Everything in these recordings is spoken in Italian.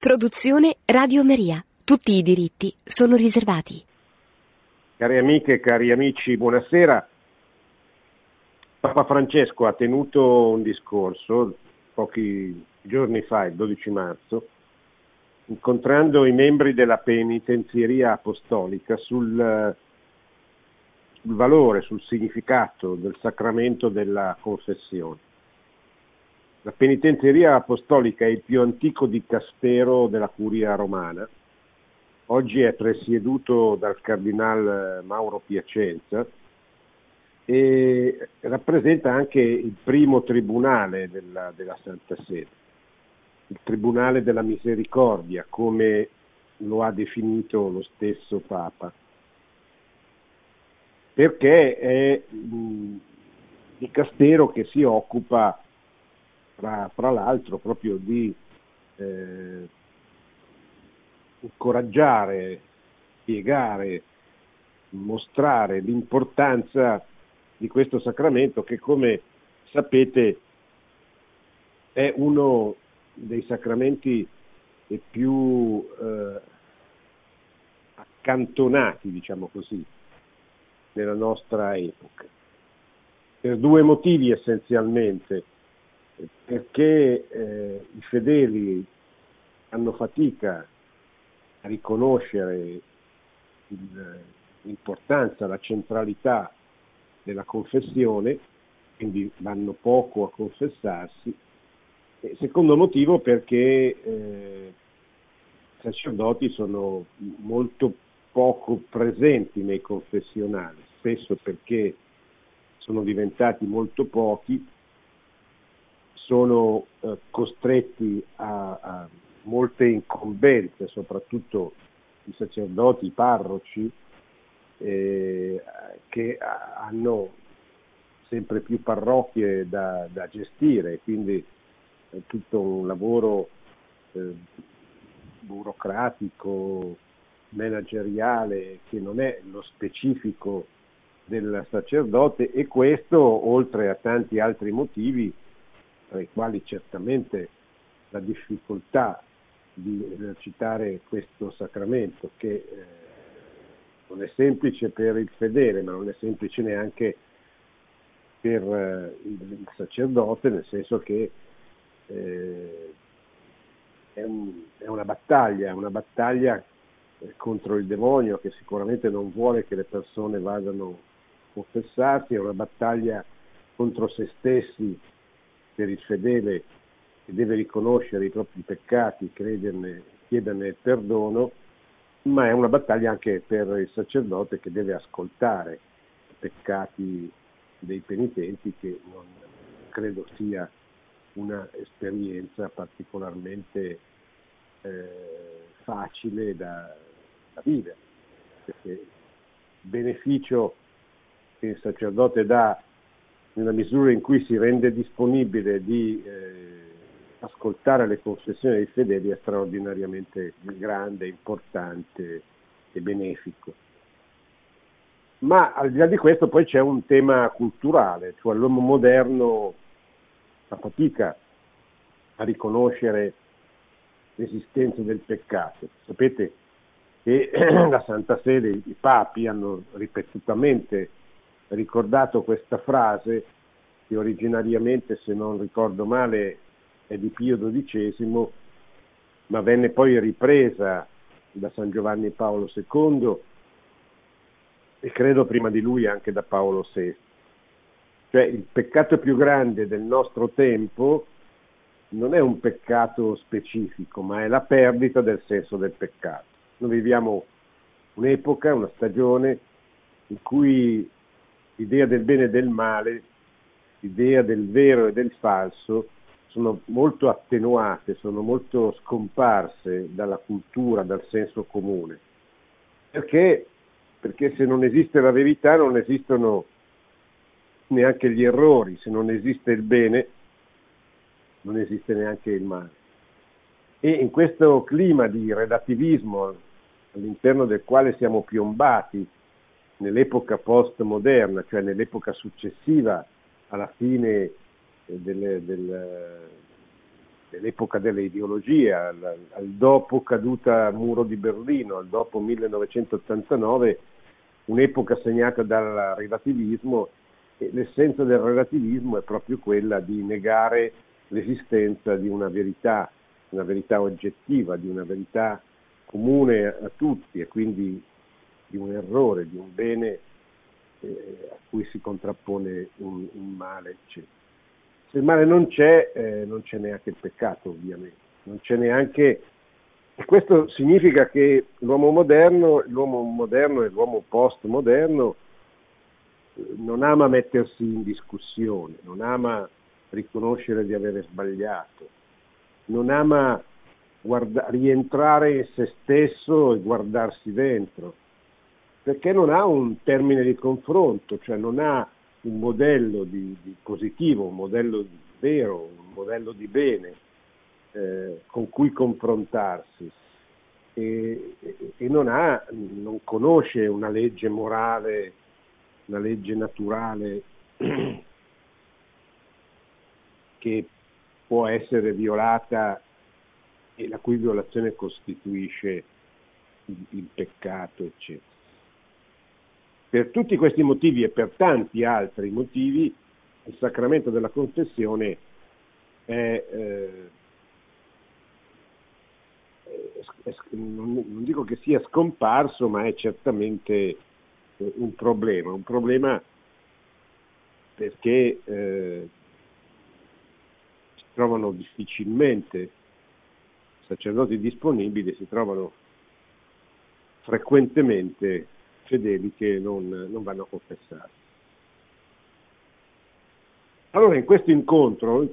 Produzione Radio Maria. Tutti i diritti sono riservati. Cari amiche cari amici, buonasera. Papa Francesco ha tenuto un discorso pochi giorni fa, il 12 marzo, incontrando i membri della penitenzieria apostolica sul, sul valore, sul significato del sacramento della confessione. La penitenzieria apostolica è il più antico dicastero della curia romana. Oggi è presieduto dal cardinal Mauro Piacenza e rappresenta anche il primo tribunale della, della Santa Sede, il tribunale della misericordia, come lo ha definito lo stesso Papa, perché è un dicastero che si occupa fra, fra l'altro proprio di eh, incoraggiare, spiegare, mostrare l'importanza di questo sacramento che come sapete è uno dei sacramenti più eh, accantonati, diciamo così, nella nostra epoca. Per due motivi essenzialmente perché eh, i fedeli hanno fatica a riconoscere il, l'importanza, la centralità della confessione, quindi vanno poco a confessarsi. E secondo motivo perché eh, i sacerdoti sono molto poco presenti nei confessionali, spesso perché sono diventati molto pochi sono eh, costretti a, a, molte incombenze, soprattutto i sacerdoti, i parroci, eh, che hanno sempre più parrocchie da, da gestire, quindi è tutto un lavoro eh, burocratico, manageriale, che non è lo specifico del sacerdote e questo, oltre a tanti altri motivi, tra i quali certamente la difficoltà di esercitare questo sacramento che eh, non è semplice per il fedele, ma non è semplice neanche per eh, il, sacerdote, nel senso che eh, è, un, è, una battaglia, una battaglia contro il demonio che sicuramente non vuole che le persone vadano a confessarsi, è una battaglia contro se stessi per il fedele che deve riconoscere i propri peccati, crederne, chiederne perdono, ma è una battaglia anche per il sacerdote che deve ascoltare i peccati dei penitenti, che non credo sia un'esperienza particolarmente eh, facile da, da vivere, perché il beneficio che il sacerdote dà nella misura in cui si rende disponibile di eh, ascoltare le confessioni dei fedeli è straordinariamente grande, importante e benefico. Ma al di là di questo poi c'è un tema culturale, cioè l'uomo moderno fa fatica a riconoscere l'esistenza del peccato. Sapete che la Santa Sede, i papi hanno ripetutamente ricordato questa frase che originariamente, se non ricordo male, è di Pio XII, ma venne poi ripresa da San Giovanni Paolo II e credo prima di lui anche da Paolo VI. Cioè il peccato più grande del nostro tempo non è un peccato specifico, ma è la perdita del senso del peccato. Noi viviamo un'epoca, una stagione in cui l'idea del bene e del male, l'idea del vero e del falso sono molto attenuate, sono molto scomparse dalla cultura, dal senso comune. Perché? Perché se non esiste la verità non esistono neanche gli errori, se non esiste il bene non esiste neanche il male. E in questo clima di relativismo all'interno del quale siamo piombati, nell'epoca postmoderna, cioè nell'epoca successiva alla fine del, del, dell'epoca delle ideologie, al, al, dopo caduta muro di Berlino, al dopo 1989, un'epoca segnata dal relativismo e l'essenza del relativismo è proprio quella di negare l'esistenza di una verità, una verità oggettiva, di una verità comune a tutti e quindi di un errore, di un bene eh, a cui si contrappone un, un male, eccetera. Se il male non c'è, eh, non c'è neanche il peccato, ovviamente, non c'è neanche. E questo significa che l'uomo moderno, l'uomo moderno e l'uomo postmoderno eh, non ama mettersi in discussione, non ama riconoscere di avere sbagliato, non ama guarda- rientrare in se stesso e guardarsi dentro, perché non ha un termine di confronto, cioè non ha un modello di, di positivo, un modello vero, un modello di bene eh, con cui confrontarsi e, e non, ha, non conosce una legge morale, una legge naturale che può essere violata e la cui violazione costituisce il, il peccato, eccetera. Per tutti questi motivi e per tanti altri motivi il sacramento della confessione è, eh, è, non dico che sia scomparso, ma è certamente eh, un problema, un problema perché eh, si trovano difficilmente sacerdoti disponibili, si trovano frequentemente fedeli che non, non vanno a confessare. Allora in questo incontro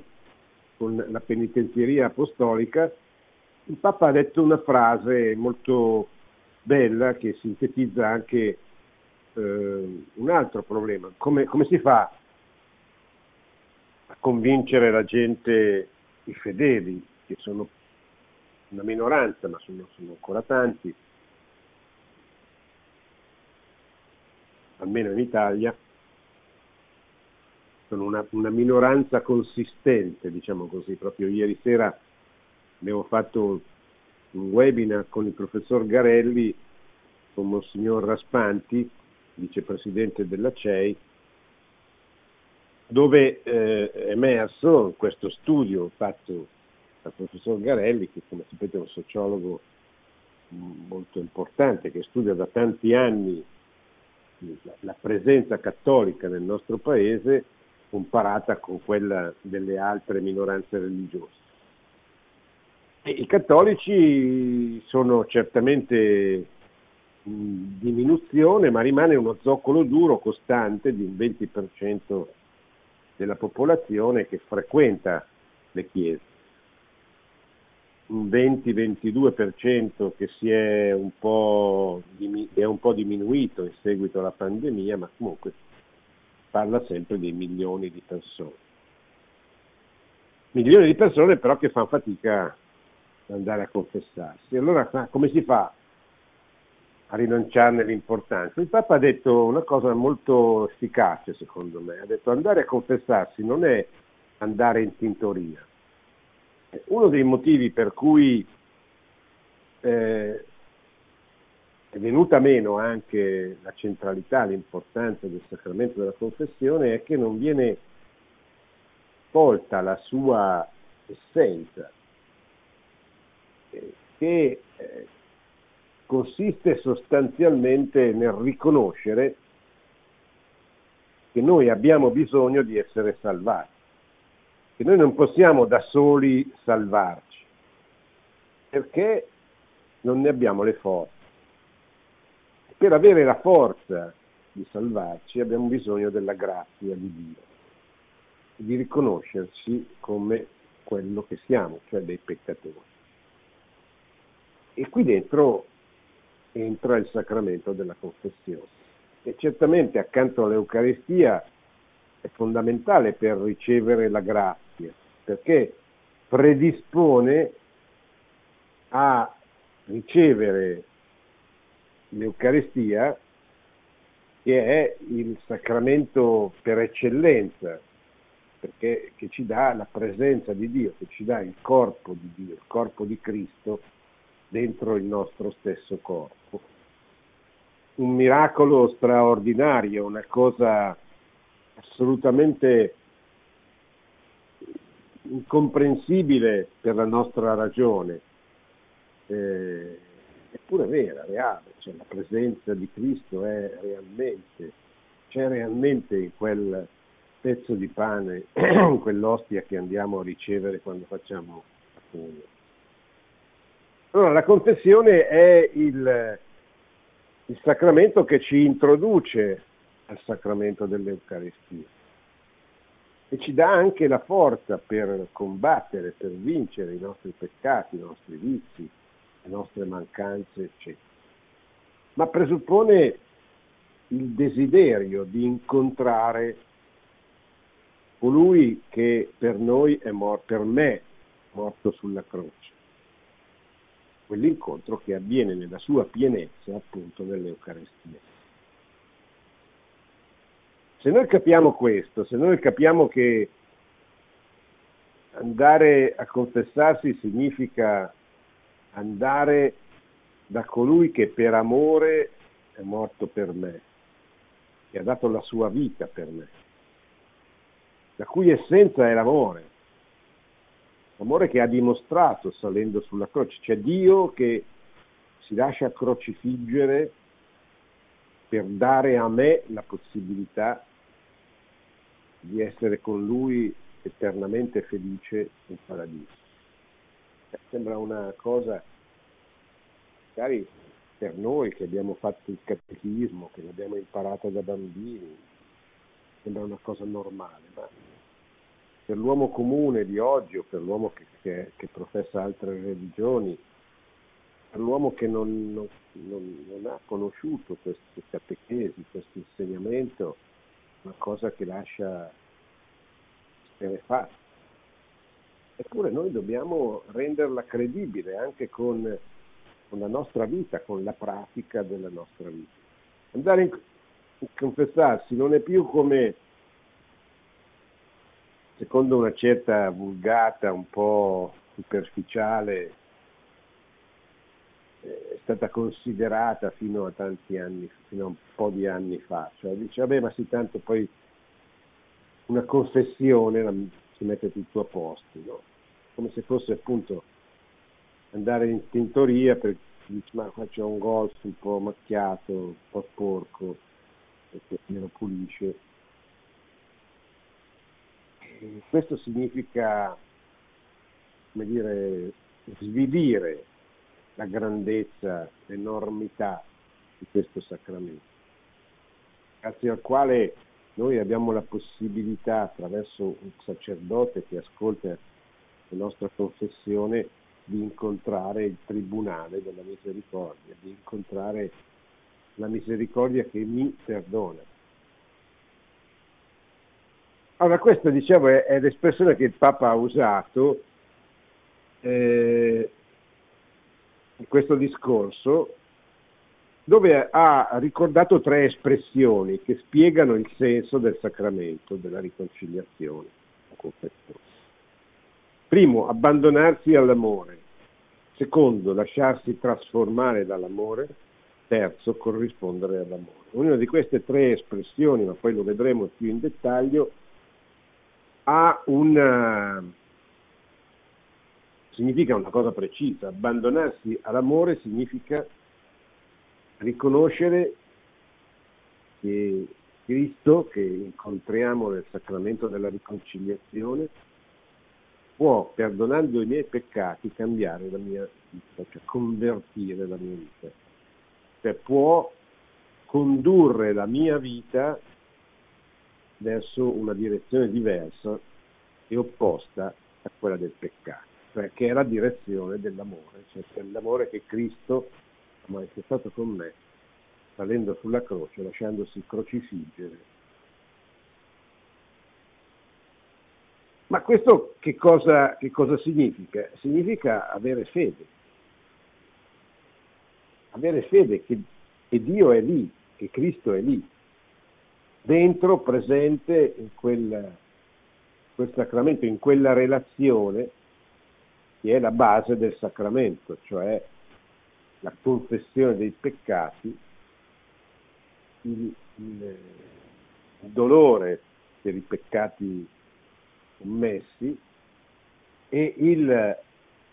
con la penitenzieria apostolica il Papa ha detto una frase molto bella che sintetizza anche eh, un altro problema. Come, come, si fa a convincere la gente, i fedeli, che sono una minoranza, ma sono, sono ancora tanti, almeno in Italia, sono una, una, minoranza consistente, diciamo così. Proprio ieri sera abbiamo fatto un webinar con il professor Garelli, con Monsignor Raspanti, vicepresidente della CEI, dove eh, è emerso questo studio fatto dal professor Garelli, che come sapete è un sociologo molto importante, che studia da tanti anni la presenza cattolica nel nostro paese comparata con quella delle altre minoranze religiose. E I cattolici sono certamente in diminuzione, ma rimane uno zoccolo duro costante di un 20% della popolazione che frequenta le chiese un 20-22% che si è un, è un po' diminuito in seguito alla pandemia, ma comunque parla sempre di milioni di persone. Milioni di persone però che fanno fatica ad andare a confessarsi. Allora come si fa a rinunciarne l'importanza? Il Papa ha detto una cosa molto efficace secondo me, ha detto andare a confessarsi non è andare in tintoria, uno dei motivi per cui eh, è venuta meno anche la centralità, l'importanza del sacramento della confessione è che non viene tolta la sua essenza, eh, che eh, consiste sostanzialmente nel riconoscere che noi abbiamo bisogno di essere salvati che noi non possiamo da soli salvarci, perché non ne abbiamo le forze. Per avere la forza di salvarci abbiamo bisogno della grazia di Dio, di riconoscerci come quello che siamo, cioè dei peccatori. E qui dentro entra il sacramento della confessione. E certamente accanto all'Eucaristia è fondamentale per ricevere la grazia perché predispone a ricevere l'Eucaristia che è il sacramento per eccellenza perché che ci dà la presenza di Dio, che ci dà il corpo di Dio, il corpo di Cristo dentro il nostro stesso corpo. Un miracolo straordinario, una cosa assolutamente incomprensibile per la nostra ragione, eh, eppure vera, reale, cioè la presenza di Cristo è realmente, c'è realmente in quel pezzo di pane, in quell'ostia che andiamo a ricevere quando facciamo comunione. Allora, la confessione è il, il sacramento che ci introduce al sacramento dell'Eucaristia e ci dà anche la forza per combattere, per vincere i nostri peccati, i nostri vizi, le nostre mancanze, eccetera. Ma presuppone il desiderio di incontrare colui che per noi è morto, per me morto sulla croce. Quell'incontro che avviene nella sua pienezza appunto nell'Eucarestia. Se noi capiamo questo, se noi capiamo che andare a confessarsi significa andare da colui che per amore è morto per me, che ha dato la sua vita per me, la cui essenza è l'amore, l'amore che ha dimostrato salendo sulla croce, c'è Dio che si lascia crocifiggere per dare a me la possibilità di essere con Lui eternamente felice in paradiso. Eh, sembra una cosa, magari per noi che abbiamo fatto il catechismo, che l'abbiamo imparato da bambini, sembra una cosa normale, ma per l'uomo comune di oggi o per l'uomo che, che, che professa altre religioni, per l'uomo che non, non, non, non ha conosciuto questo catechesi, questo insegnamento, una cosa che lascia esterrefatta. Eppure noi dobbiamo renderla credibile anche con, con, la nostra vita, con la pratica della nostra vita. Andare in, in confessarsi non è più come, secondo una certa vulgata un po' superficiale, stata considerata fino a tanti anni, fino a un po' di anni fa, cioè dice vabbè ma sì tanto poi una confessione si mette tutto a posto, no? come se fosse appunto andare in tintoria per dici ma qua c'è un golf un po' macchiato, un po' sporco, perché me lo pulisce. E questo significa, come dire, svilire la grandezza, l'enormità di questo sacramento, grazie al quale noi abbiamo la possibilità attraverso un sacerdote che ascolta la nostra confessione di incontrare il tribunale della misericordia, di incontrare la misericordia che mi perdona. Allora questa dicevo è, l'espressione che il Papa ha usato eh, questo discorso dove ha ricordato tre espressioni che spiegano il senso del sacramento della riconciliazione. Primo, abbandonarsi all'amore. Secondo, lasciarsi trasformare dall'amore. Terzo, corrispondere all'amore. Ognuna di queste tre espressioni, ma poi lo vedremo più in dettaglio, ha una, significa una cosa precisa. Abbandonarsi all'amore significa riconoscere che Cristo, che incontriamo nel sacramento della riconciliazione, può, perdonando i miei peccati, cambiare la mia vita, cioè convertire la mia vita. Cioè può condurre la mia vita verso una direzione diversa e opposta a quella del peccato, cioè che è la direzione dell'amore, cioè l'amore che Cristo manifestato con me, salendo sulla croce, lasciandosi crocifiggere. Ma questo che cosa, che cosa significa? Significa avere fede. Avere fede che, che Dio è lì, che Cristo è lì, dentro, presente in quel quel sacramento in quella relazione che è la base del sacramento, cioè la confessione dei peccati, il, il, il dolore per i peccati commessi e il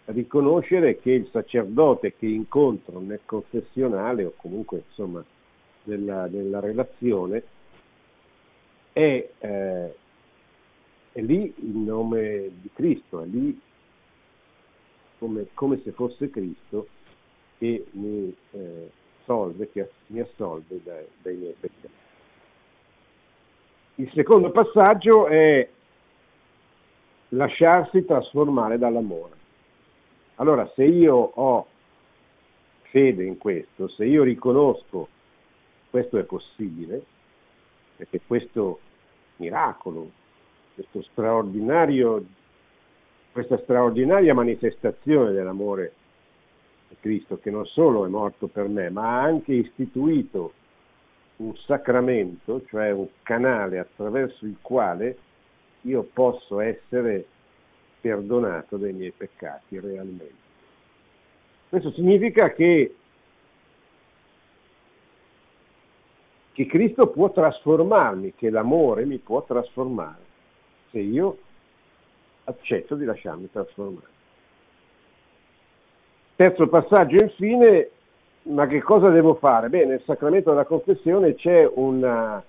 riconoscere che il sacerdote che incontro nel confessionale o comunque insomma nella, nella relazione è, eh, è, lì in nome di Cristo, è lì come, come se fosse Cristo che mi eh, solve, che mi assolve dai, dai miei peccati. Il secondo passaggio è lasciarsi trasformare dall'amore. Allora, se io ho fede in questo, se io riconosco questo è possibile, perché questo miracolo, questo straordinario, questa straordinaria manifestazione dell'amore di Cristo, che non solo è morto per me, ma ha anche istituito un sacramento, cioè un canale attraverso il quale io posso essere perdonato dai miei peccati realmente. Questo significa che, che Cristo può trasformarmi, che l'amore mi può trasformare, se io accetto di lasciarmi trasformare. Terzo passaggio, infine, ma che cosa devo fare? Beh, nel sacramento della confessione c'è una,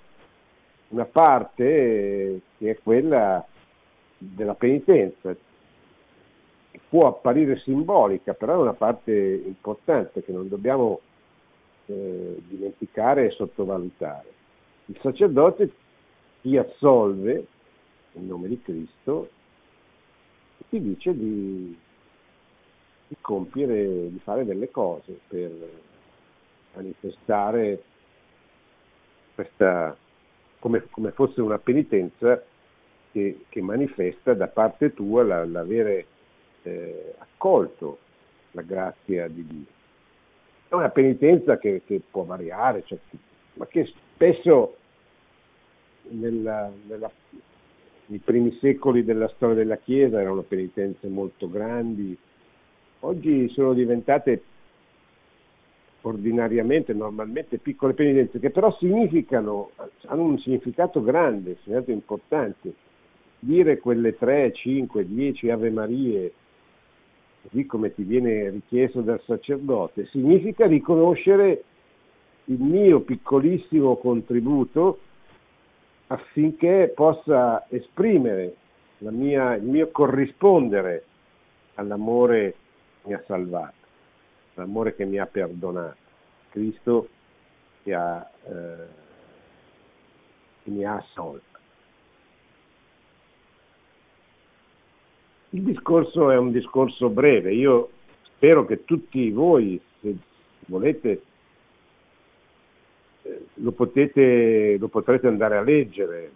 una parte che è quella della penitenza. Può apparire simbolica, però è una parte importante che non dobbiamo eh, dimenticare e sottovalutare. Il sacerdote ti assolve in nome di Cristo ti dice di di compiere, di fare delle cose per manifestare questa, come, come fosse una penitenza che, che, manifesta da parte tua la, l'avere eh, accolto la grazia di Dio. È una penitenza che, che può variare, cioè, ma che spesso nella, nella, nei primi secoli della storia della Chiesa erano penitenze molto grandi, oggi sono diventate ordinariamente, normalmente piccole penitenze, che però significano, hanno un significato grande, un significato importante. Dire quelle 3, 5, 10 Ave Marie, così come ti viene richiesto dal sacerdote, significa riconoscere il mio piccolissimo contributo affinché possa esprimere mia, il mio corrispondere all'amore mi ha salvato, l'amore che mi ha perdonato, Cristo che, ha, eh, che mi ha assolto. Il discorso è un discorso breve, io spero che tutti voi, se volete, lo, potete, lo potrete andare a leggere,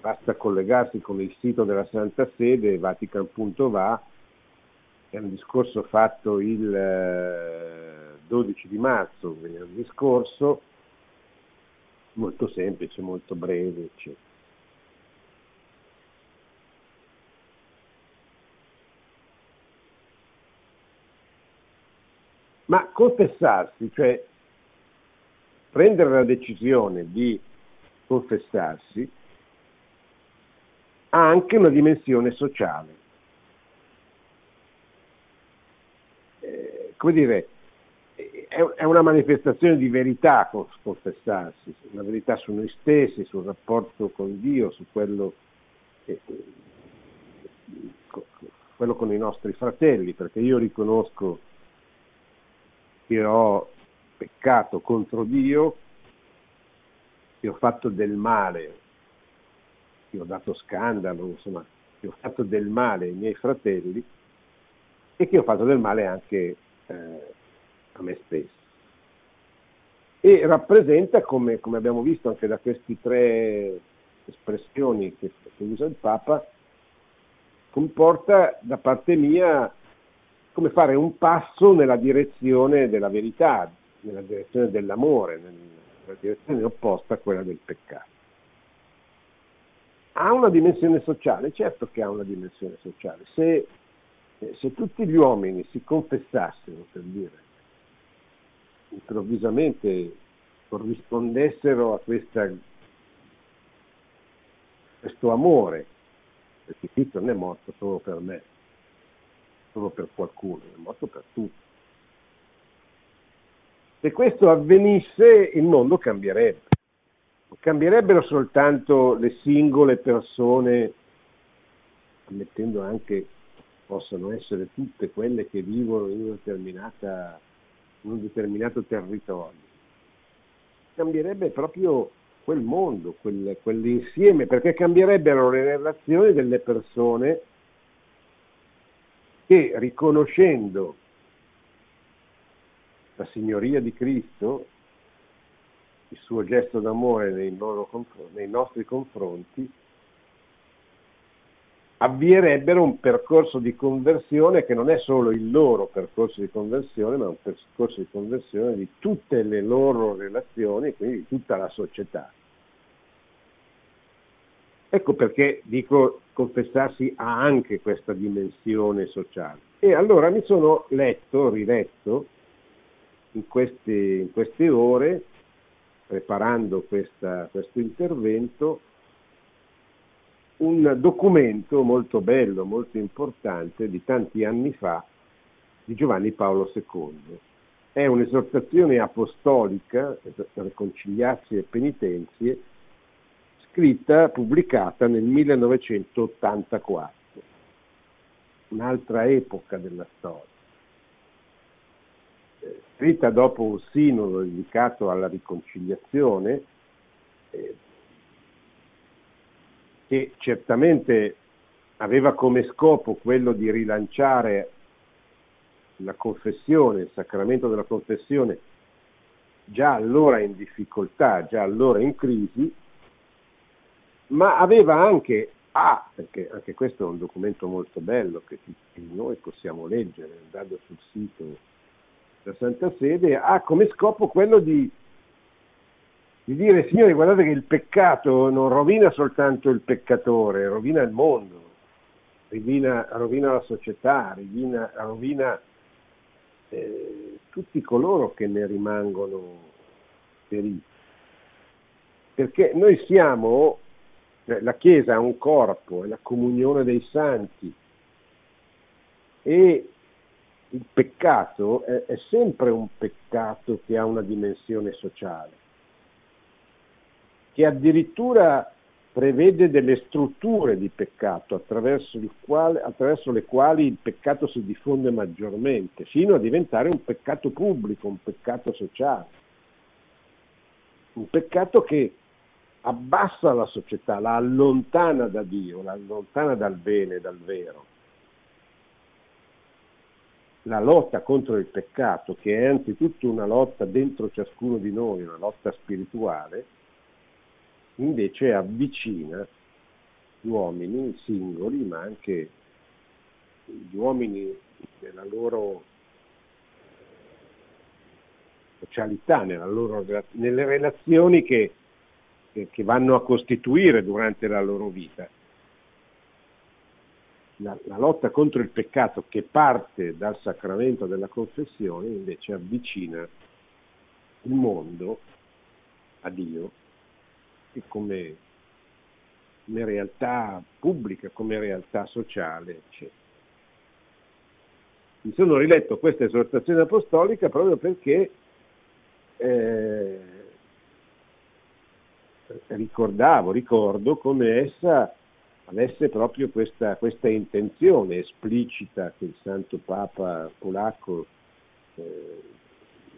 basta collegarsi con il sito della Santa Sede, vatican.va, è un discorso fatto il 12 eh, di marzo, venerdì scorso, molto semplice, molto breve, eccetera. Ma confessarsi, cioè prendere la decisione di confessarsi, ha anche una dimensione sociale. come dire, è una manifestazione di verità confessarsi, una verità su noi stessi, sul rapporto con Dio, su quello, che, quello con i nostri fratelli, perché io riconosco che ho peccato contro Dio, che ho fatto del male, che ho dato scandalo, insomma, che ho fatto del male ai miei fratelli e che ho fatto del male anche eh, a me stesso. E rappresenta, come, come, abbiamo visto anche da queste tre espressioni che, che usa il Papa, comporta da parte mia come fare un passo nella direzione della verità, nella direzione dell'amore, nella direzione opposta a quella del peccato. ha una dimensione sociale? Certo che ha una dimensione sociale. Se, se tutti gli uomini si confessassero, per dire, improvvisamente corrispondessero a questa, questo amore, perché Cristo non è morto solo per me, solo per qualcuno, è morto per tutti. Se questo avvenisse il mondo cambierebbe. Cambierebbero soltanto le singole persone, ammettendo anche possano essere tutte quelle che vivono in, in un determinato territorio. Cambierebbe proprio quel mondo, quel, quell'insieme, perché cambierebbero le relazioni delle persone che riconoscendo la signoria di Cristo, il suo gesto d'amore nei, nei nostri confronti, avvierebbero un percorso di conversione che non è solo il loro percorso di conversione, ma un percorso di conversione di tutte le loro relazioni, quindi di tutta la società. Ecco perché dico confessarsi ha anche questa dimensione sociale. E allora mi sono letto, riletto in queste, in queste ore, preparando questa, questo intervento, un documento molto bello, molto importante di tanti anni fa di Giovanni Paolo II. È un'esortazione apostolica, reconciliarsi e penitenzie, scritta, pubblicata nel 1984, un'altra epoca della storia. Scritta dopo un sinodo dedicato alla riconciliazione, eh, che certamente aveva come scopo quello di rilanciare la confessione, il sacramento della confessione, già allora in difficoltà, già allora in crisi, ma aveva anche, ah, perché anche questo è un documento molto bello che tutti noi possiamo leggere andando sul sito della Santa Sede, ha come scopo quello di di dire signori guardate che il peccato non rovina soltanto il peccatore, rovina il mondo, rovina, rovina la società, rovina, rovina eh, tutti coloro che ne rimangono feriti. Perché noi siamo, eh, la Chiesa ha un corpo, è la comunione dei santi e il peccato è, è sempre un peccato che ha una dimensione sociale che addirittura prevede delle strutture di peccato attraverso, quale, attraverso, le quali il peccato si diffonde maggiormente, fino a diventare un peccato pubblico, un peccato sociale, un peccato che abbassa la società, la allontana da Dio, la allontana dal bene, dal vero. La lotta contro il peccato, che è anzitutto una lotta dentro ciascuno di noi, una lotta spirituale, invece avvicina gli uomini singoli, ma anche gli uomini nella loro socialità, loro, nelle relazioni che, che, che, vanno a costituire durante la loro vita. La, la lotta contro il peccato che parte dal sacramento della confessione invece avvicina il mondo a Dio come, come realtà pubblica, come realtà sociale, eccetera. Mi sono riletto questa esortazione apostolica proprio perché eh, ricordavo, ricordo come essa avesse proprio questa, questa, intenzione esplicita che il Santo Papa polacco eh,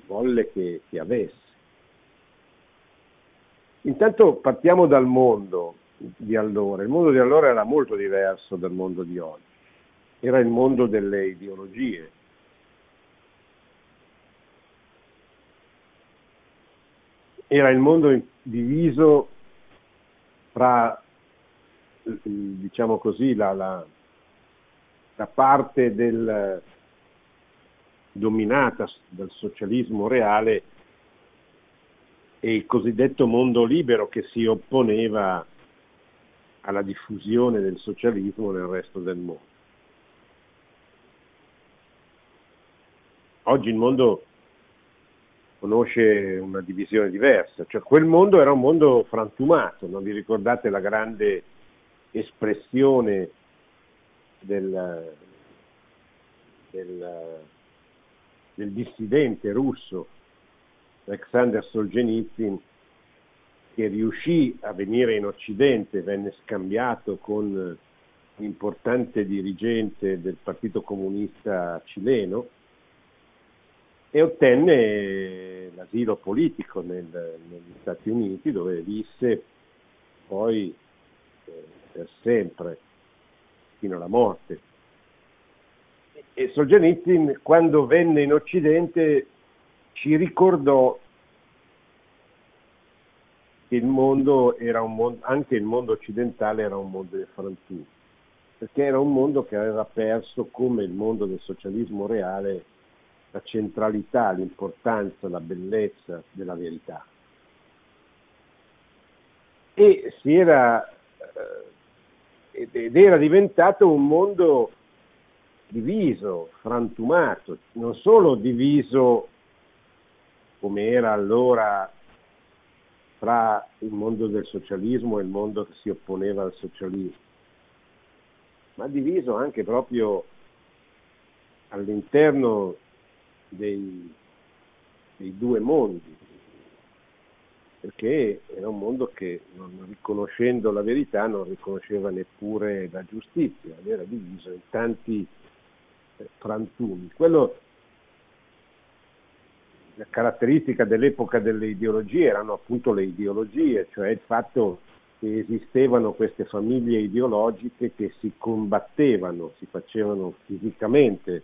volle che, che avesse. Intanto partiamo dal mondo di allora. Il mondo di allora era molto diverso dal mondo di oggi. Era il mondo delle ideologie. Era il mondo diviso tra, diciamo così, la, la, la parte del, dominata dal socialismo reale e il cosiddetto mondo libero che si opponeva alla diffusione del socialismo nel resto del mondo. Oggi il mondo conosce una divisione diversa, cioè quel mondo era un mondo frantumato, non vi ricordate la grande espressione del, del, del dissidente russo Alexander Solzhenitsyn che riuscì a venire in Occidente, venne scambiato con un importante dirigente del Partito Comunista cileno e ottenne l'asilo politico nel, negli Stati Uniti dove visse poi eh, per sempre fino alla morte. E Solzhenitsyn quando venne in Occidente ci ricordò che il mondo era un mondo, anche il mondo occidentale era un mondo di frantumi, perché era un mondo che aveva perso come il mondo del socialismo reale la centralità, l'importanza, la bellezza della verità. E si era, eh, ed era diventato un mondo diviso, frantumato, non solo diviso come era allora tra il mondo del socialismo e il mondo che si opponeva al socialismo, ma diviso anche proprio all'interno dei, dei due mondi, perché era un mondo che non riconoscendo la verità non riconosceva neppure la giustizia, era diviso in tanti eh, frantumi. Quello la caratteristica dell'epoca delle ideologie erano appunto le ideologie, cioè il fatto che esistevano queste famiglie ideologiche che si combattevano, si facevano fisicamente,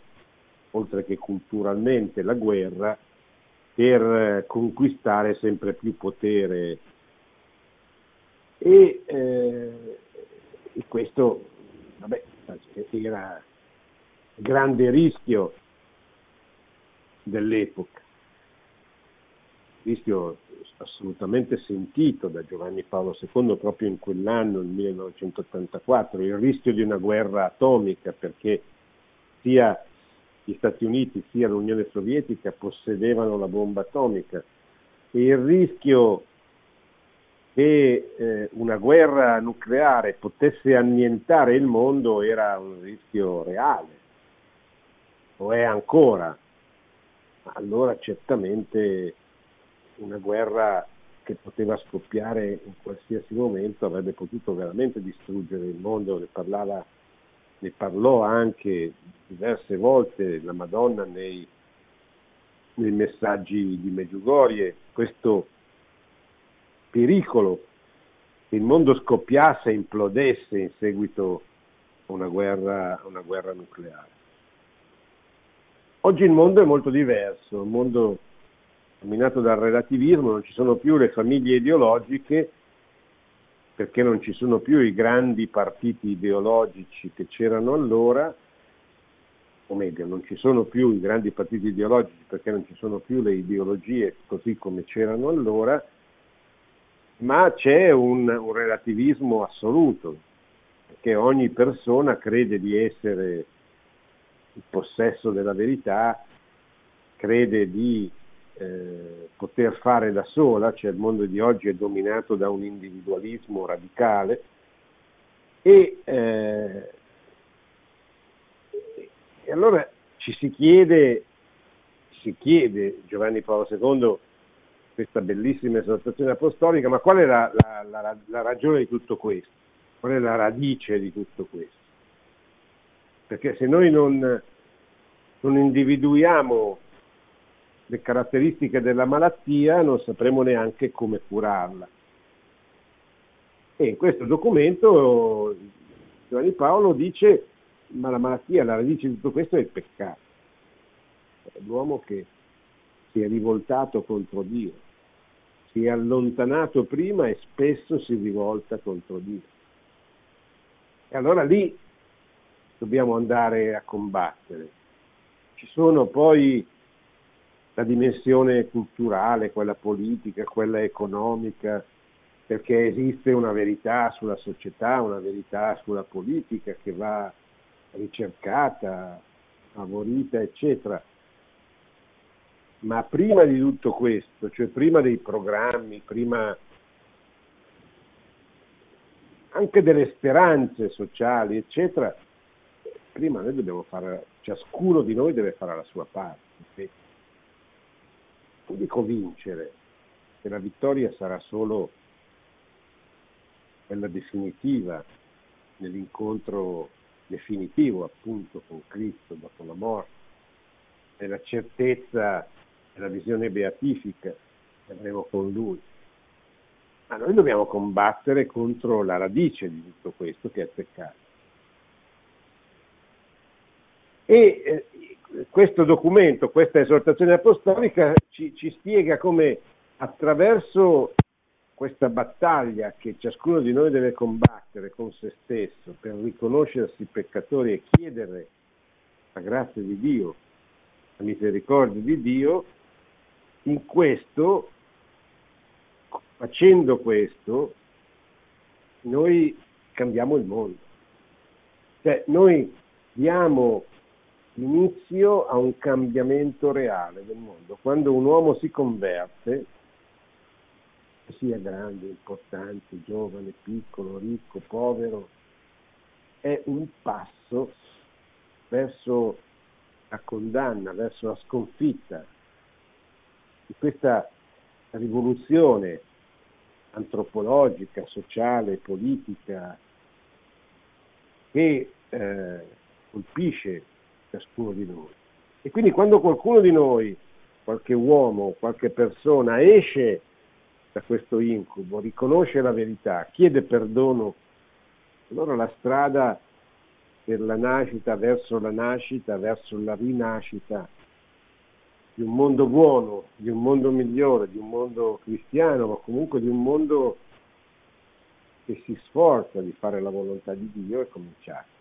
oltre che culturalmente, la guerra per eh, conquistare sempre più potere. E, eh, e questo vabbè, era il grande rischio dell'epoca rischio assolutamente sentito da Giovanni Paolo II proprio in quell'anno, nel 1984, il rischio di una guerra atomica perché sia gli Stati Uniti sia l'Unione Sovietica possedevano la bomba atomica e il rischio che eh, una guerra nucleare potesse annientare il mondo era un rischio reale, o è ancora. Allora certamente una guerra che poteva scoppiare in qualsiasi momento avrebbe potuto veramente distruggere il mondo, ne, parlava, ne parlò anche diverse volte la Madonna nei, nei messaggi di Meggiugorie, questo pericolo che il mondo scoppiasse, implodesse in seguito a una guerra, una guerra nucleare. Oggi il mondo è molto diverso, il mondo dominato dal relativismo, non ci sono più le famiglie ideologiche perché non ci sono più i grandi partiti ideologici che c'erano allora, o meglio, non ci sono più i grandi partiti ideologici perché non ci sono più le ideologie così come c'erano allora, ma c'è un, un relativismo assoluto, perché ogni persona crede di essere in possesso della verità, crede di eh, poter fare da sola, cioè il mondo di oggi è dominato da un individualismo radicale e, eh, e allora ci si chiede, si chiede Giovanni Paolo II questa bellissima esortazione apostolica, ma qual è la, la, la, la ragione di tutto questo? Qual è la radice di tutto questo? Perché se noi non, non individuiamo le caratteristiche della malattia non sapremo neanche come curarla. E in questo documento Giovanni Paolo dice ma la malattia, la radice di tutto questo è il peccato. L'uomo che si è rivoltato contro Dio, si è allontanato prima e spesso si rivolta contro Dio. E allora lì dobbiamo andare a combattere. Ci sono poi la dimensione culturale, quella politica, quella economica, perché esiste una verità sulla società, una verità sulla politica che va ricercata, favorita, eccetera. Ma prima di tutto questo, cioè prima dei programmi, prima anche delle speranze sociali, eccetera, prima noi dobbiamo fare, ciascuno di noi deve fare la sua parte. Non dico vincere, che la vittoria sarà solo quella definitiva, nell'incontro definitivo appunto con Cristo dopo la morte, nella certezza della visione beatifica che avremo con Lui. Ma noi dobbiamo combattere contro la radice di tutto questo che è il peccato. E eh, questo documento, questa esortazione apostolica ci, ci spiega come attraverso questa battaglia che ciascuno di noi deve combattere con se stesso per riconoscersi peccatori e chiedere la grazia di Dio, la misericordia di Dio, in questo, facendo questo, noi cambiamo il mondo. Cioè, noi diamo inizio a un cambiamento reale del mondo. Quando un uomo si converte, sia grande, importante, giovane, piccolo, ricco, povero, è un passo verso la condanna, verso la sconfitta di questa rivoluzione antropologica, sociale, politica che eh, colpisce ciascuno di noi. E quindi quando qualcuno di noi, qualche uomo, qualche persona esce da questo incubo, riconosce la verità, chiede perdono, allora la strada per la nascita, verso la nascita, verso la rinascita di un mondo buono, di un mondo migliore, di un mondo cristiano, ma comunque di un mondo che si sforza di fare la volontà di Dio è cominciata.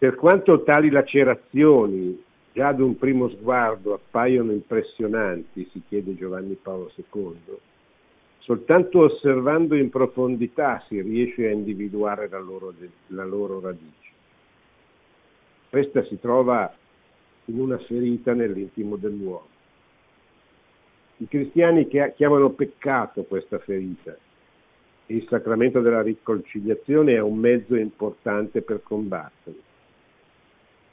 Per quanto tali lacerazioni già ad un primo sguardo appaiono impressionanti, si chiede Giovanni Paolo II, soltanto osservando in profondità si riesce a individuare la loro, la loro radice. Questa si trova in una ferita nell'intimo dell'uomo. I cristiani chiamano peccato questa ferita e il sacramento della riconciliazione è un mezzo importante per combatterla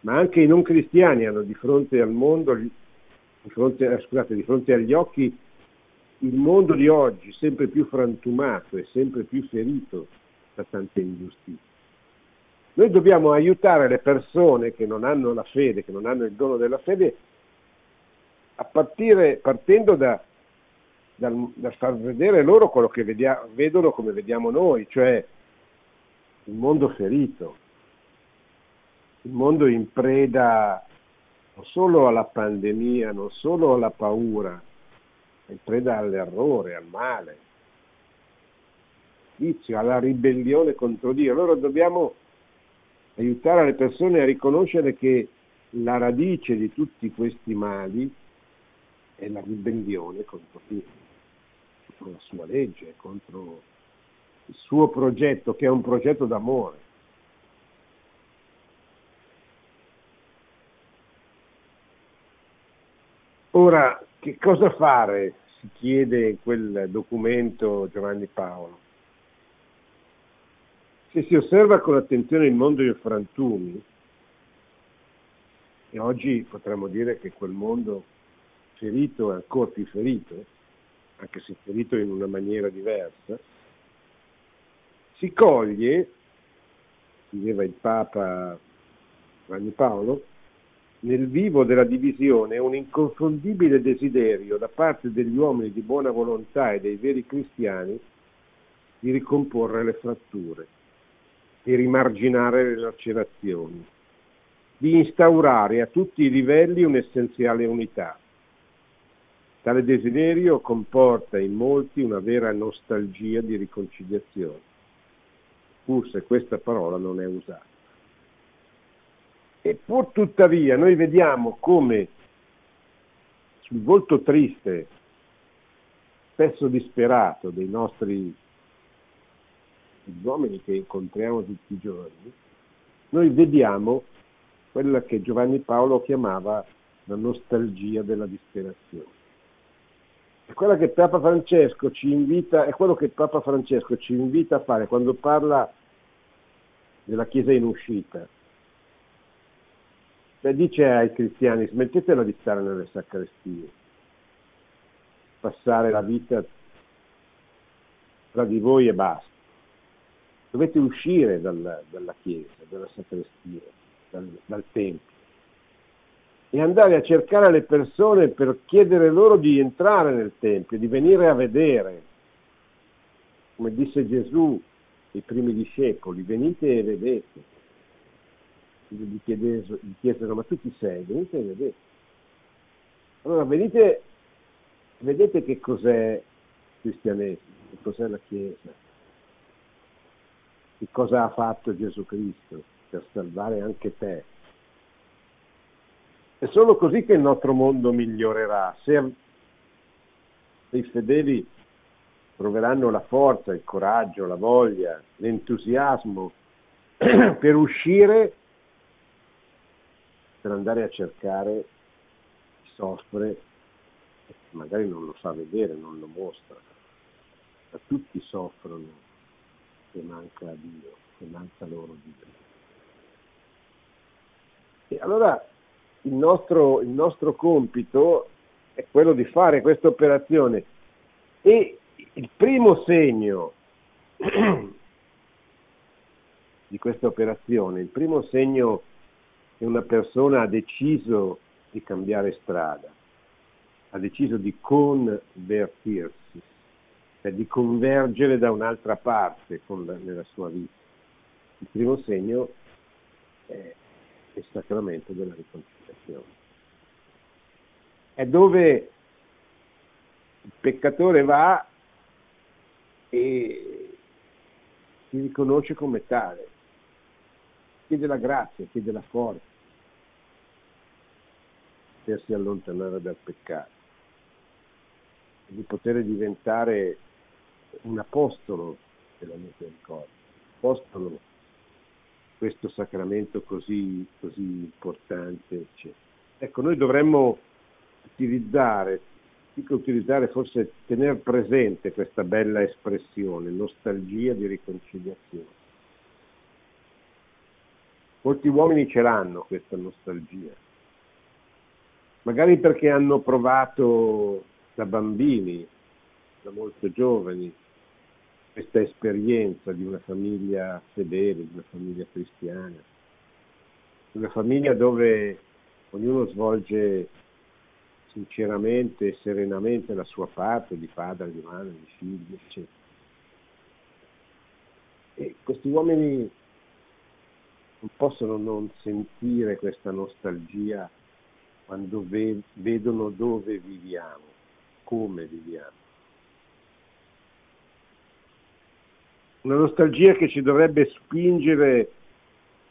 ma anche i non cristiani hanno di fronte al mondo, di fronte, eh, scusate, di fronte agli occhi il mondo di oggi sempre più frantumato e sempre più ferito da tante ingiustizie. Noi dobbiamo aiutare le persone che non hanno la fede, che non hanno il dono della fede, a partire, partendo da, da, da far vedere loro quello che vedia, vedono come vediamo noi, cioè il mondo ferito, il mondo in preda non solo alla pandemia, non solo alla paura, è in preda all'errore, al male, alla ribellione contro Dio. Allora dobbiamo aiutare le persone a riconoscere che la radice di tutti questi mali è la ribellione contro Dio, contro la sua legge, contro il suo progetto, che è un progetto d'amore. Ora, che cosa fare? Si chiede in quel documento Giovanni Paolo. Se si osserva con attenzione il mondo in frantumi, e oggi potremmo dire che quel mondo ferito è ancora più ferito, anche se ferito in una maniera diversa, si coglie, diceva il Papa Giovanni Paolo, nel vivo della divisione un inconfondibile desiderio da parte degli uomini di buona volontà e dei veri cristiani di ricomporre le fratture, di rimarginare le lacerazioni, di instaurare a tutti i livelli un'essenziale unità. Tale desiderio comporta in molti una vera nostalgia di riconciliazione, pur se questa parola non è usata. E pur tuttavia noi vediamo come sul volto triste, spesso disperato dei nostri uomini che incontriamo tutti i giorni, noi vediamo quella che Giovanni Paolo chiamava la nostalgia della disperazione. È quella che Papa Francesco ci invita, è quello che Papa Francesco ci invita a fare quando parla della Chiesa in uscita. Cioè dice ai cristiani smettetela di stare nelle sacrestie, passare la vita tra di voi e basta. Dovete uscire dal, dalla Chiesa, dalla sacrestia, dal, dal Tempio e andare a cercare le persone per chiedere loro di entrare nel Tempio, di venire a vedere. Come disse Gesù ai primi discepoli, venite e vedete. Gli, chiedesero, gli chiesero, ma tu chi sei? Venite e vedete. Allora venite, vedete che cos'è il cristianesimo, che cos'è la Chiesa, che cosa ha fatto Gesù Cristo per salvare anche te è solo così che il nostro mondo migliorerà. Se i fedeli troveranno la forza, il coraggio, la voglia, l'entusiasmo per uscire, per andare a cercare chi soffre, magari non lo fa vedere, non lo mostra, ma tutti soffrono che manca Dio, che manca loro Dio. E allora il nostro, il nostro compito è quello di fare questa operazione e il primo segno di questa operazione, il primo segno che una persona ha deciso di cambiare strada, ha deciso di convertirsi, cioè di convergere da un'altra parte la, nella sua vita. Il primo segno è il sacramento della riconciliazione. È dove il peccatore va e si riconosce come tale, chiede la grazia, chiede la forza, potersi allontanare dal peccato, di poter diventare un apostolo della misericordia, apostolo questo sacramento così, così importante. Eccetera. Ecco, noi dovremmo utilizzare, dico utilizzare, forse tenere presente questa bella espressione, nostalgia di riconciliazione. Molti uomini ce l'hanno questa nostalgia, magari perché hanno provato da bambini, da molto giovani, questa esperienza di una famiglia fedele, di una famiglia cristiana, una famiglia dove ognuno svolge sinceramente e serenamente la sua parte di padre, di madre, di figli, eccetera. E questi uomini non possono non sentire questa nostalgia quando vedono dove viviamo, come viviamo. una nostalgia che ci dovrebbe spingere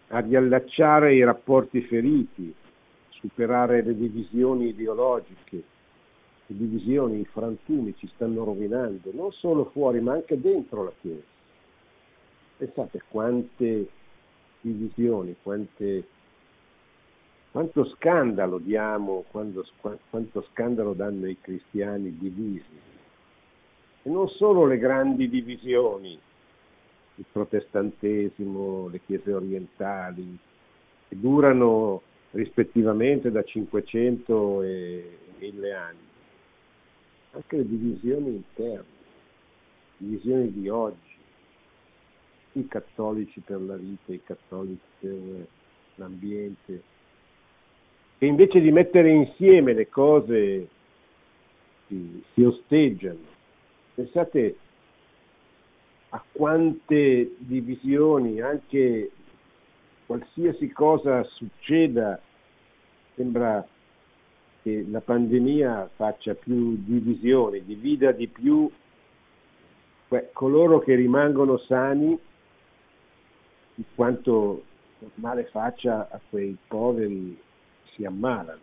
a riallacciare i rapporti feriti, superare le divisioni ideologiche, le divisioni, i frantumi ci stanno rovinando, non solo fuori ma anche dentro la Chiesa. Pensate quante divisioni, quante, quanto scandalo diamo, quando, quanto scandalo danno i cristiani divisi. E non solo le grandi divisioni, il protestantesimo, le chiese orientali, che durano rispettivamente da 500 e 1000 anni. Anche le divisioni interne, divisioni di oggi, i cattolici per la vita, i cattolici per l'ambiente, che invece di mettere insieme le cose si, si osteggiano. Pensate a quante divisioni, anche qualsiasi cosa succeda, sembra che la pandemia faccia più divisioni, divida di più coloro che rimangono sani di quanto male faccia a quei poveri si ammalano.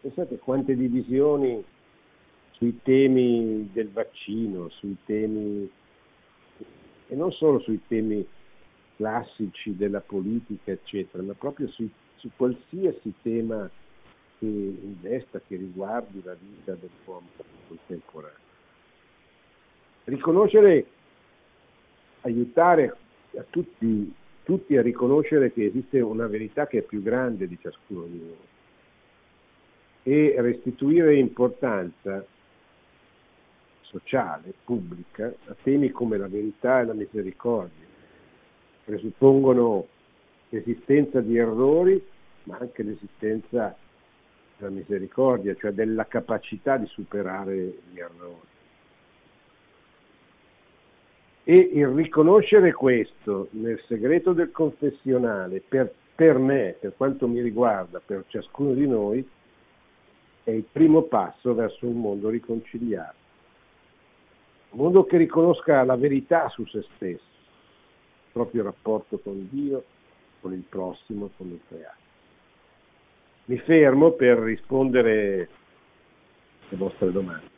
Pensate quante divisioni sui temi del vaccino, sui temi, e non solo sui temi classici della politica, eccetera, ma proprio su, su qualsiasi tema che investa, che riguardi la vita dell'uomo contemporaneo. Riconoscere, aiutare a tutti, tutti a riconoscere che esiste una verità che è più grande di ciascuno di noi e restituire importanza sociale, pubblica, a temi come la verità e la misericordia. Presuppongono l'esistenza di errori, ma anche l'esistenza della misericordia, cioè della capacità di superare gli errori. E il riconoscere questo nel segreto del confessionale, per, per me, per quanto mi riguarda, per ciascuno di noi, è il primo passo verso un mondo riconciliato. Un mondo che riconosca la verità su se stesso, il proprio rapporto con Dio, con il prossimo, con il creato. Mi fermo per rispondere alle vostre domande.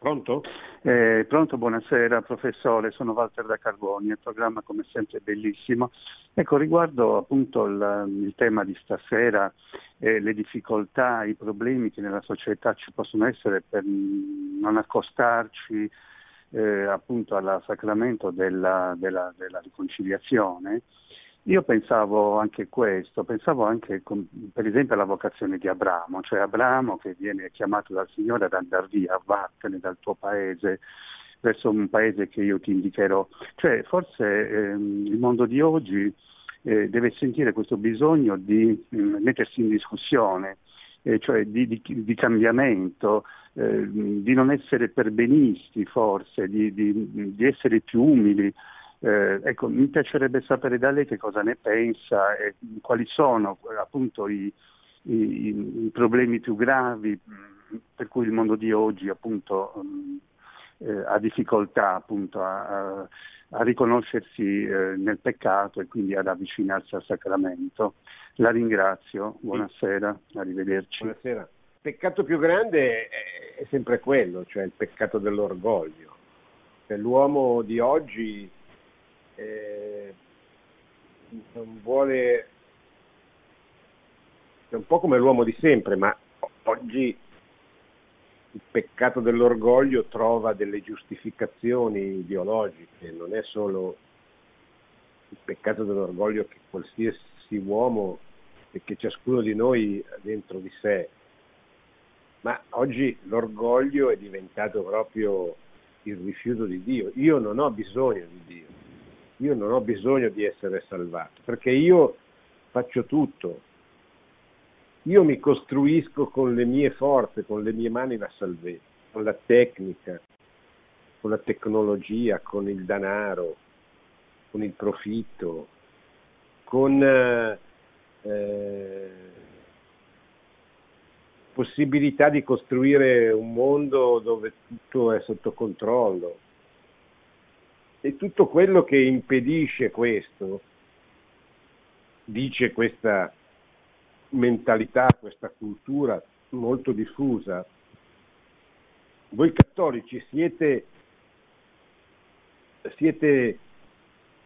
Pronto? Eh, pronto, buonasera professore, sono Walter da Carboni, il programma come sempre è bellissimo. Ecco, riguardo appunto il, il tema di stasera, eh, le difficoltà, i problemi che nella società ci possono essere per non accostarci eh, appunto al sacramento della, della, della riconciliazione, io pensavo anche questo, pensavo anche con, per esempio alla vocazione di Abramo, cioè Abramo che viene chiamato dal Signore ad andare via, vattene dal tuo paese verso un paese che io ti indicherò. Cioè forse ehm, il mondo di oggi eh, deve sentire questo bisogno di mh, mm, mettersi in discussione, eh, cioè di, di, di cambiamento, eh, di non essere perbenisti forse, di, di essere più umili. Eh, ecco, mi piacerebbe sapere da lei che cosa ne pensa e quali sono appunto i, i, i problemi più gravi mm, per cui il mondo di oggi appunto um, eh, ha difficoltà appunto a, a riconoscersi eh, nel peccato e quindi ad avvicinarsi al sacramento. La ringrazio, buonasera, arrivederci. Buonasera. Il peccato più grande è sempre quello, cioè il peccato dell'orgoglio. Cioè, l'uomo di oggi eh, non vuole, è un po' come l'uomo di sempre, ma oggi il peccato dell'orgoglio trova delle giustificazioni ideologiche, non è solo il peccato dell'orgoglio che qualsiasi uomo e che ciascuno di noi ha dentro di sé, ma oggi l'orgoglio è diventato proprio il rifiuto di Dio. Io non ho bisogno di Dio, io non ho bisogno di essere salvato, perché io faccio tutto. Io mi costruisco con le mie forze, con le mie mani la salvezza, con la tecnica, con la tecnologia, con il denaro, con il profitto, con eh, eh possibilità di costruire un mondo dove tutto è sotto controllo e tutto quello che impedisce questo, dice questa mentalità, questa cultura molto diffusa, voi cattolici siete, siete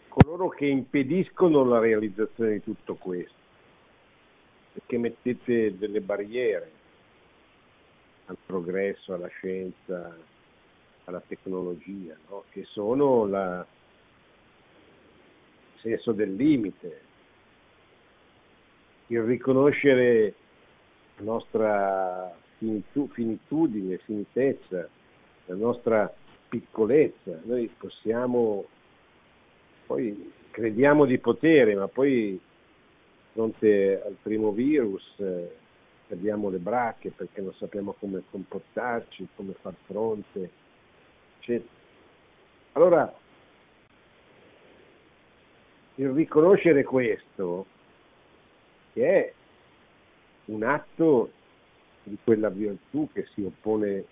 coloro che impediscono la realizzazione di tutto questo, perché mettete delle barriere al progresso, alla scienza, alla tecnologia, no? che sono la, il senso del limite, il riconoscere la nostra finitu- finitudine, finitezza, la nostra piccolezza. Noi possiamo, poi crediamo di potere, ma poi di fronte al primo virus eh, perdiamo le bracche perché non sappiamo come comportarci, come far fronte eccetera. Allora, il riconoscere questo, che è un atto di quella virtù che si oppone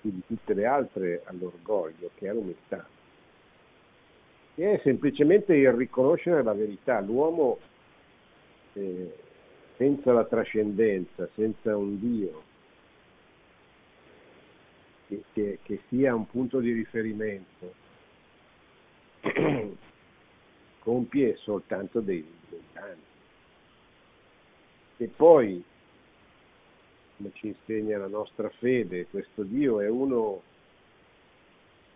più di tutte le altre all'orgoglio, che è l'umiltà. che è semplicemente il riconoscere la verità. L'uomo eh, senza la trascendenza, senza un Dio, che, che, che sia un punto di riferimento, compie soltanto dei, danni. E poi, come ci insegna la nostra fede, questo Dio è uno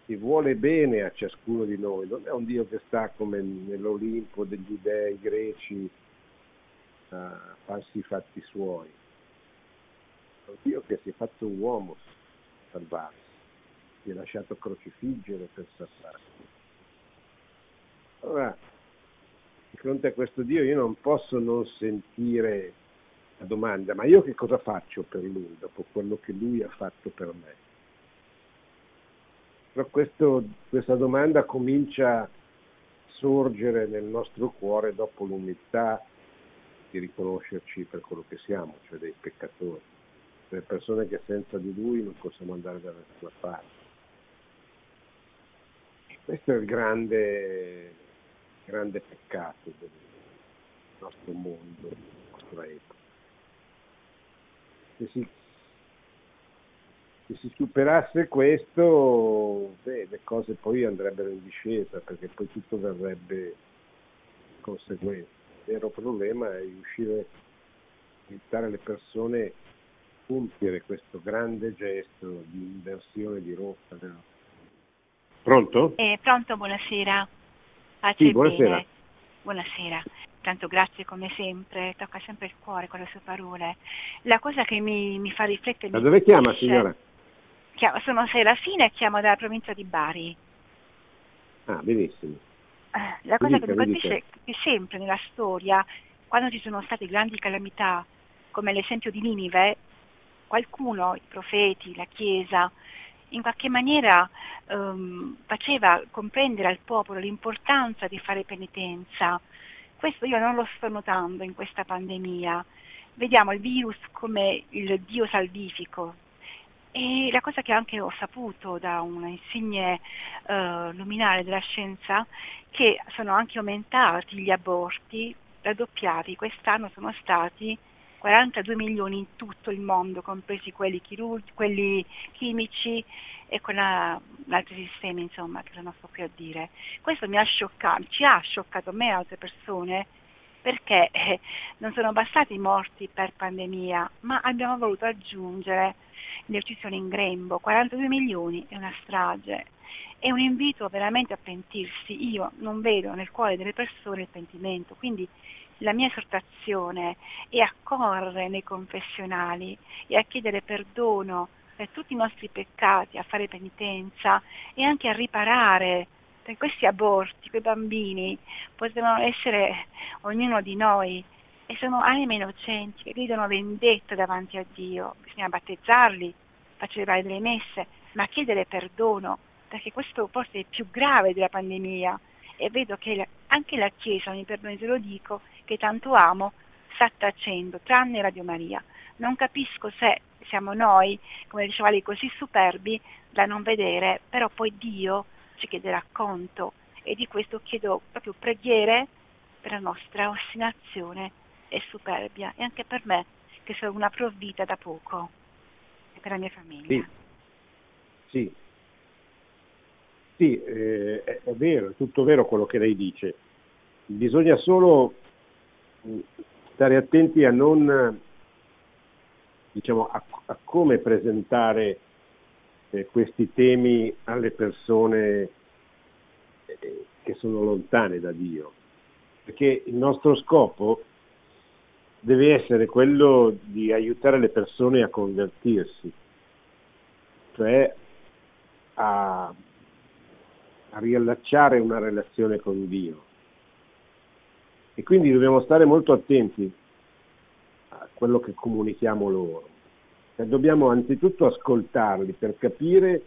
che vuole bene a ciascuno di noi, non è un Dio che sta come nell'Olimpo degli dei greci a farsi i fatti suoi, è un Dio che si è fatto uomo salvarsi, si è lasciato crocifiggere per salvarsi. Allora, di fronte a questo Dio io non posso non sentire la domanda, ma io che cosa faccio per lui dopo quello che lui ha fatto per me? Però questo, questa domanda comincia a sorgere nel nostro cuore dopo l'umiltà di riconoscerci per quello che siamo, cioè dei peccatori, delle persone che senza di lui non possiamo andare da nessuna parte. Questo è il grande, grande peccato del nostro mondo, della nostra epoca. Se si, se si superasse questo, beh, le cose poi andrebbero in discesa, perché poi tutto verrebbe conseguenza il vero problema è riuscire a aiutare le persone compiere questo grande gesto di inversione di rotta. Pronto? Eh, pronto, buonasera. Pace sì, buonasera. Buonasera. Tanto grazie come sempre, tocca sempre il cuore con le sue parole. La cosa che mi, mi fa riflettere... Da dove chiama signora? Chiamo, sono Serafina e chiamo dalla provincia di Bari. Ah, benissimo. Eh, la cosa dica, che mi colpisce è che sempre nella storia, quando ci sono state grandi calamità, come l'esempio di Ninive, qualcuno, i profeti, la Chiesa, in qualche maniera um, faceva comprendere al popolo l'importanza di fare penitenza. Questo io non lo sto notando in questa pandemia. Vediamo il virus come il Dio salvifico, e la cosa che anche ho saputo da un insigne uh, luminare della scienza, che sono anche aumentati gli aborti, raddoppiati, quest'anno sono stati 42 milioni in tutto il mondo, compresi quelli, chirurgi, quelli chimici e con altri sistemi, insomma, che non sto qui a dire. Questo mi ha scioccato, ci ha scioccato me e altre persone, perché eh, non sono bastati i morti per pandemia, ma abbiamo voluto aggiungere le uccisioni in grembo, 42 milioni è una strage. È un invito veramente a pentirsi. Io non vedo nel cuore delle persone il pentimento, quindi la mia esortazione è a correre nei confessionali e a chiedere perdono per tutti i nostri peccati, a fare penitenza e anche a riparare per questi aborti, quei bambini potevano essere ognuno di noi e sono anime innocenti che gridano vendetta davanti a Dio, bisogna battezzarli, far celebrare delle messe, ma chiedere perdono, perché questo forse è più grave della pandemia e vedo che anche la Chiesa, mi perdoni se lo dico, che tanto amo, sta tacendo, tranne Radio Maria. Non capisco se siamo noi, come diceva lei, così superbi da non vedere, però poi Dio ci chiederà conto e di questo chiedo proprio preghiere per la nostra ostinazione e superbia e anche per me che sono una provvita da poco e per la mia famiglia. Sì, sì. Sì eh, è, è vero, è tutto vero quello che lei dice. Bisogna solo mm, stare attenti a non diciamo a, a come presentare eh, questi temi alle persone eh, che sono lontane da Dio perché il nostro scopo deve essere quello di aiutare le persone a convertirsi, cioè a, a riallacciare una relazione con Dio. E quindi dobbiamo stare molto attenti a quello che comunichiamo loro. Cioè, dobbiamo anzitutto ascoltarli per capire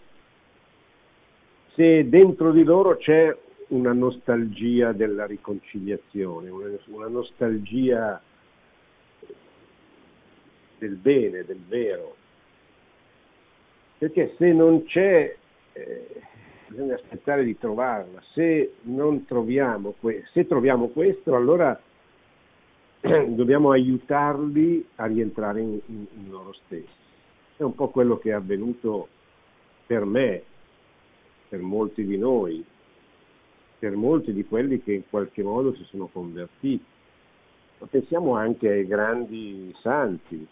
se dentro di loro c'è una nostalgia della riconciliazione, una, una nostalgia del bene, del vero. Perché se non c'è, eh, bisogna aspettare di trovarla. Se troviamo, se troviamo questo, allora dobbiamo aiutarli a rientrare in, in, in, loro stessi. È un po' quello che è avvenuto per me, per molti di noi, per molti di quelli che in qualche modo si sono convertiti. Ma pensiamo anche ai grandi santi,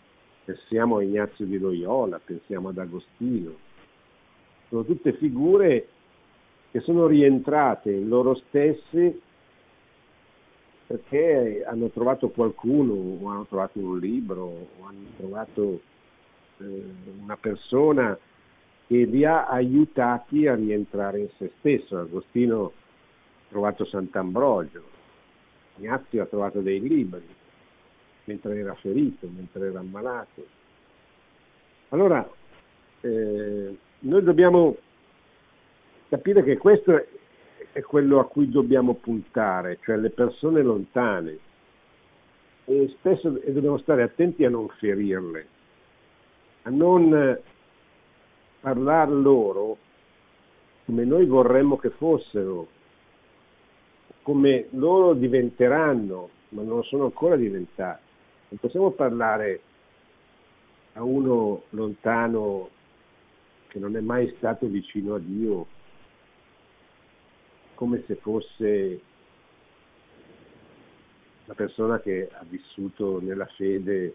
pensiamo a Ignazio di Loyola, pensiamo ad Agostino. Sono tutte figure che sono rientrate loro stessi perché hanno trovato qualcuno, o hanno trovato un libro, o hanno trovato eh, una persona che li ha aiutati a rientrare in se stesso. Agostino ha trovato Sant'Ambrogio, Ignazio ha trovato dei libri, mentre era ferito, mentre era ammalato. Allora, eh, noi dobbiamo capire che questo è quello a cui dobbiamo puntare, cioè le persone lontane. E spesso e dobbiamo stare attenti a non ferirle, a non parlare loro come noi vorremmo che fossero, come loro diventeranno, ma non sono ancora diventati. Non possiamo parlare a uno lontano che non è mai stato vicino a Dio come se fosse la persona che ha vissuto nella fede i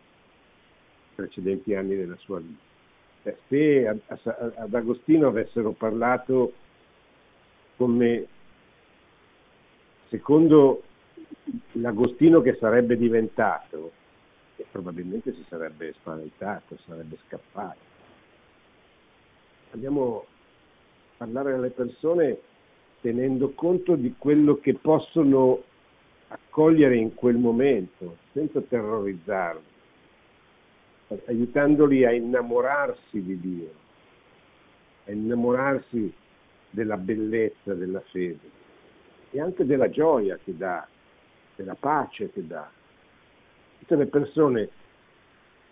precedenti anni della sua vita. Eh, se ad Agostino avessero parlato come secondo l'Agostino che sarebbe diventato, e probabilmente si sarebbe spaventato, sarebbe scappato. Dobbiamo parlare alle persone tenendo conto di quello che possono accogliere in quel momento, senza terrorizzarli, aiutandoli a innamorarsi di Dio, a innamorarsi della bellezza della fede e anche della gioia che dà, della pace che dà. Tutte le persone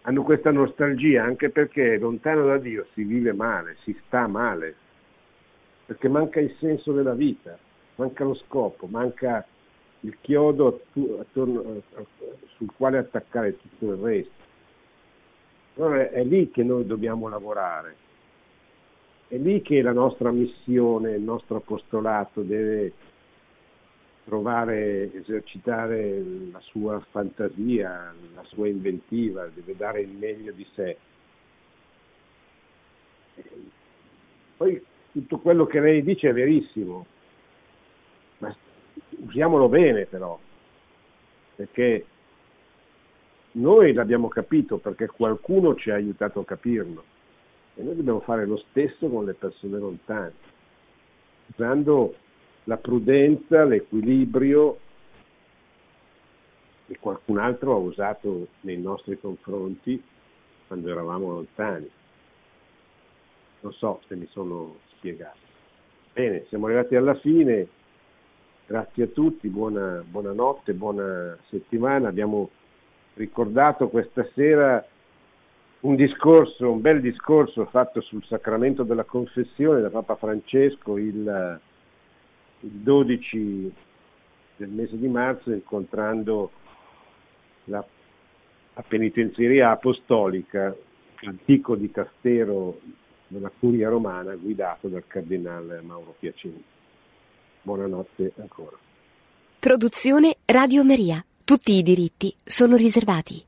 hanno questa nostalgia anche perché lontano da Dio si vive male, si sta male, perché manca il senso della vita, manca lo scopo, manca il chiodo attorno, sul quale attaccare tutto il resto. Allora è lì che noi dobbiamo lavorare, è lì che la nostra missione, il nostro apostolato deve trovare, esercitare la sua fantasia, la sua inventiva, deve dare il meglio di sé. Poi tutto quello che lei dice è verissimo, ma usiamolo bene però, perché noi l'abbiamo capito perché qualcuno ci ha aiutato a capirlo e noi dobbiamo fare lo stesso con le persone lontane, usando la prudenza, l'equilibrio che qualcun altro ha usato nei nostri confronti quando eravamo lontani. Non so se mi sono spiegato. Bene, siamo arrivati alla fine, grazie a tutti, buona, buonanotte, buona settimana. Abbiamo ricordato questa sera un discorso, un bel discorso fatto sul sacramento della confessione da Papa Francesco il, il 12 del mese di marzo incontrando la, la penitenziaria apostolica, antico di Castero della Curia Romana guidato dal Cardinale Mauro Piacenti. Buonanotte ancora. Produzione Radio Maria. Tutti i diritti sono riservati.